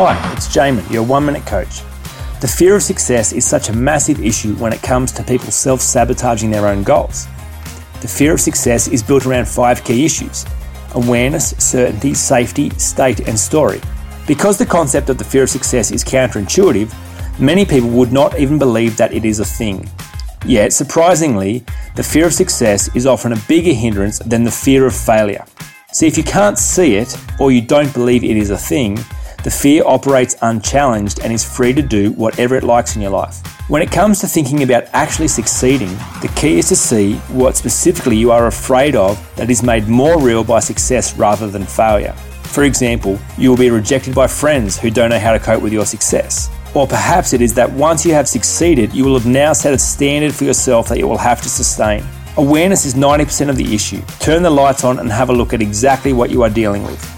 Hi, it's Jamin, your one minute coach. The fear of success is such a massive issue when it comes to people self sabotaging their own goals. The fear of success is built around five key issues awareness, certainty, safety, state, and story. Because the concept of the fear of success is counterintuitive, many people would not even believe that it is a thing. Yet, surprisingly, the fear of success is often a bigger hindrance than the fear of failure. See, if you can't see it or you don't believe it is a thing, the fear operates unchallenged and is free to do whatever it likes in your life. When it comes to thinking about actually succeeding, the key is to see what specifically you are afraid of that is made more real by success rather than failure. For example, you will be rejected by friends who don't know how to cope with your success. Or perhaps it is that once you have succeeded, you will have now set a standard for yourself that you will have to sustain. Awareness is 90% of the issue. Turn the lights on and have a look at exactly what you are dealing with.